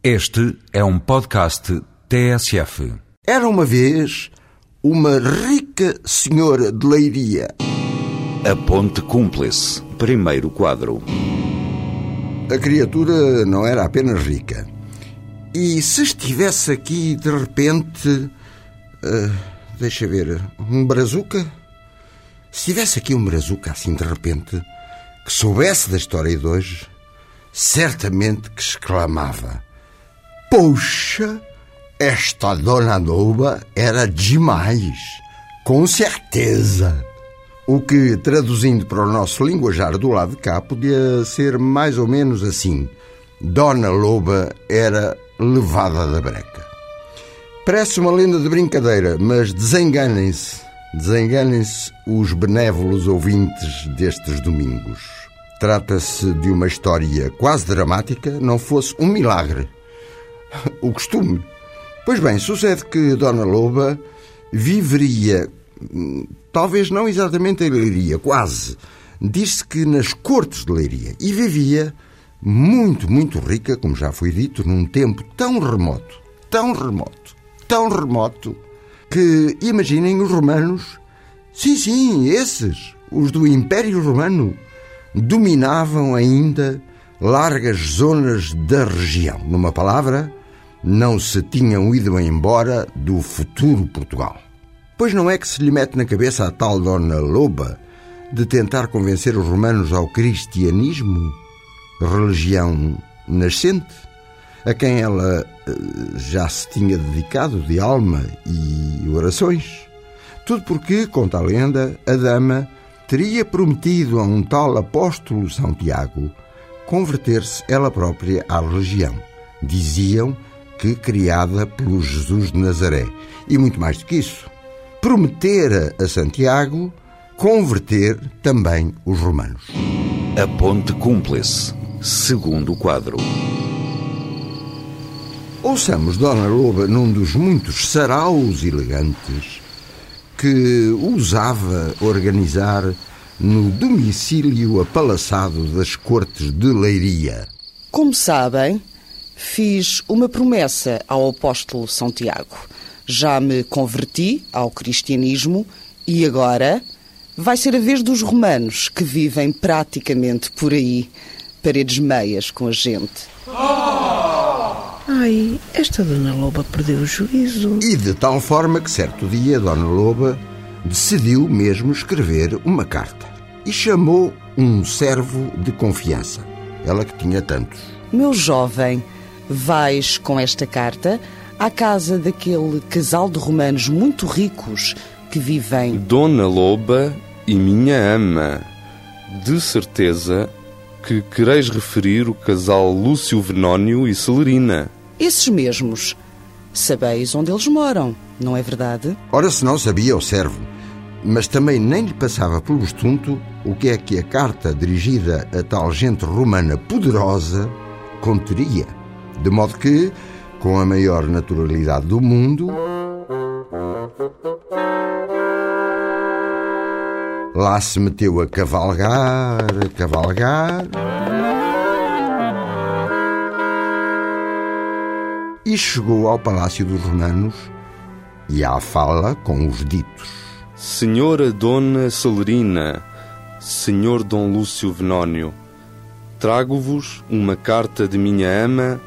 Este é um podcast TSF. Era uma vez uma rica senhora de Leiria. A Ponte Cúmplice, primeiro quadro. A criatura não era apenas rica. E se estivesse aqui de repente. Uh, deixa ver. Um brazuca? Se tivesse aqui um brazuca assim de repente, que soubesse da história de hoje, certamente que exclamava: Poxa, esta dona Loba era demais, com certeza. O que, traduzindo para o nosso linguajar do lado de cá, podia ser mais ou menos assim: Dona Loba era levada da breca. Parece uma lenda de brincadeira, mas desenganem-se, desenganem-se os benévolos ouvintes destes domingos. Trata-se de uma história quase dramática, não fosse um milagre. O costume. Pois bem, sucede que Dona Loba viveria, talvez não exatamente em Leiria, quase. Diz-se que nas cortes de Leiria. E vivia muito, muito rica, como já foi dito, num tempo tão remoto, tão remoto, tão remoto, que imaginem os romanos, sim, sim, esses, os do Império Romano, dominavam ainda largas zonas da região. Numa palavra, não se tinham ido embora do futuro Portugal. Pois não é que se lhe mete na cabeça a tal Dona Loba de tentar convencer os romanos ao cristianismo, religião nascente, a quem ela eh, já se tinha dedicado de alma e orações? Tudo porque, conta a lenda, a dama teria prometido a um tal apóstolo São Tiago converter-se ela própria à religião. Diziam que criada pelo Jesus de Nazaré. E muito mais do que isso, prometera a Santiago converter também os romanos. A Ponte Cúmplice, segundo quadro. Ouçamos Dona Loba num dos muitos saraus elegantes que usava organizar no domicílio apalaçado das cortes de Leiria. Como sabem, fiz uma promessa ao apóstolo São Tiago. Já me converti ao cristianismo e agora vai ser a vez dos romanos que vivem praticamente por aí, paredes meias com a gente. Ai, esta Dona Loba perdeu o juízo. E de tal forma que certo dia Dona Loba decidiu mesmo escrever uma carta e chamou um servo de confiança. Ela que tinha tantos. Meu jovem, vais com esta carta à casa daquele casal de romanos muito ricos que vivem. Dona Loba e minha ama, de certeza que quereis referir o casal Lúcio Venónio e Celerina. Esses mesmos. Sabeis onde eles moram, não é verdade? Ora, se não sabia o servo, mas também nem lhe passava pelo estunto o que é que a carta dirigida a tal gente romana poderosa conteria. De modo que, com a maior naturalidade do mundo, lá se meteu a cavalgar, a cavalgar. E chegou ao palácio dos romanos e à fala com os ditos. Senhora Dona Celerina, Senhor Dom Lúcio Venónio, trago-vos uma carta de minha ama,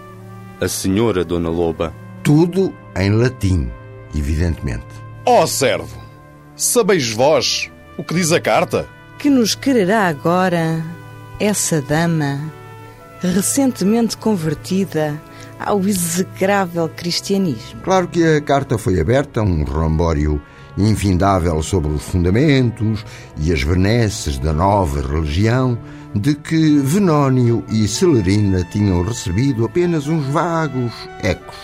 a Senhora Dona Loba. Tudo em latim, evidentemente. Ó oh, servo, sabeis vós o que diz a carta? Que nos quererá agora essa dama, recentemente convertida ao execrável cristianismo. Claro que a carta foi aberta, um rambório infindável sobre os fundamentos e as benesses da nova religião, de que Venónio e Celerina tinham recebido apenas uns vagos ecos.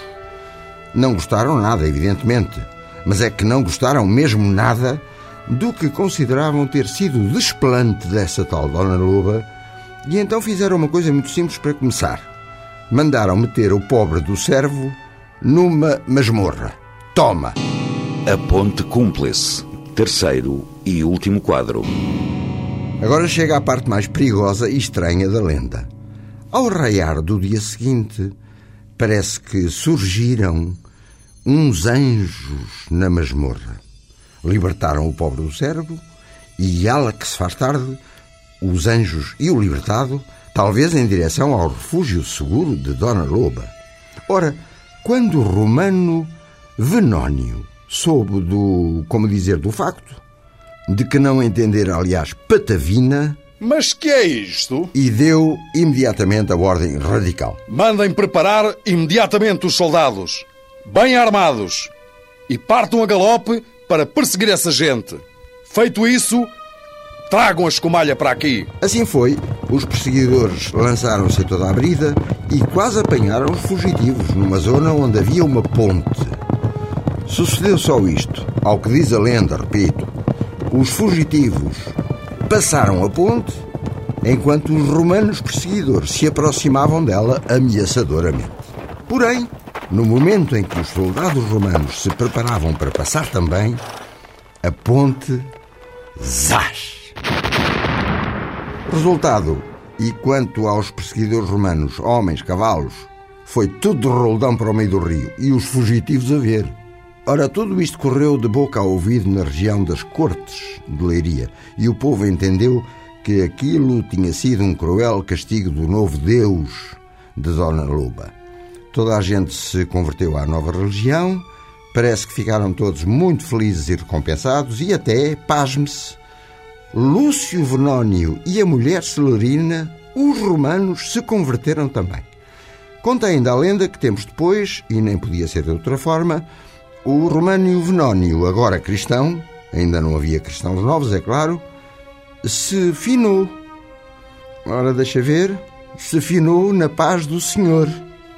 Não gostaram nada, evidentemente, mas é que não gostaram mesmo nada do que consideravam ter sido o desplante dessa tal Dona Loba, e então fizeram uma coisa muito simples para começar. Mandaram meter o pobre do servo numa masmorra. Toma! A Ponte Cúmplice, terceiro e último quadro. Agora chega a parte mais perigosa e estranha da lenda. Ao raiar do dia seguinte, parece que surgiram uns anjos na masmorra. Libertaram o pobre do cérebro e, ela que se faz tarde, os anjos e o libertado, talvez em direção ao refúgio seguro de Dona Loba. Ora, quando o romano Venónio soube do, como dizer, do facto, de que não entender, aliás, patavina, Mas que é isto? e deu imediatamente a ordem radical. Mandem preparar imediatamente os soldados, bem armados, e partam a galope para perseguir essa gente. Feito isso, tragam a escumalha para aqui. Assim foi, os perseguidores lançaram-se toda a brida e quase apanharam os fugitivos numa zona onde havia uma ponte. Sucedeu só isto, ao que diz a lenda, repito. Os fugitivos passaram a ponte enquanto os romanos perseguidores se aproximavam dela ameaçadoramente. Porém, no momento em que os soldados romanos se preparavam para passar também, a ponte zás! Resultado, e quanto aos perseguidores romanos, homens, cavalos, foi tudo de roldão para o meio do rio e os fugitivos a ver. Ora, tudo isto correu de boca a ouvido na região das Cortes de Leiria e o povo entendeu que aquilo tinha sido um cruel castigo do novo Deus de Dona Loba. Toda a gente se converteu à nova religião, parece que ficaram todos muito felizes e recompensados e até, pasme-se, Lúcio Venónio e a mulher Celerina, os romanos, se converteram também. Conta ainda a lenda que tempos depois, e nem podia ser de outra forma, o Românio Venónio, agora cristão, ainda não havia cristãos novos, é claro, se finou. Ora, deixa ver, se finou na paz do Senhor.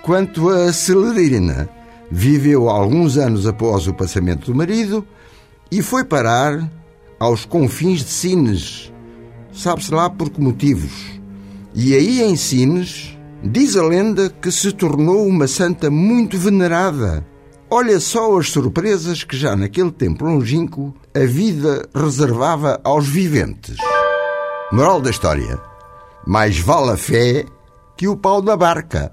Quanto a Celerina, viveu alguns anos após o passamento do marido e foi parar aos confins de Sines. Sabe-se lá por que motivos. E aí em Sines, diz a lenda que se tornou uma santa muito venerada. Olha só as surpresas que já naquele tempo longínquo a vida reservava aos viventes. Moral da história: mais vale a fé que o pau da barca.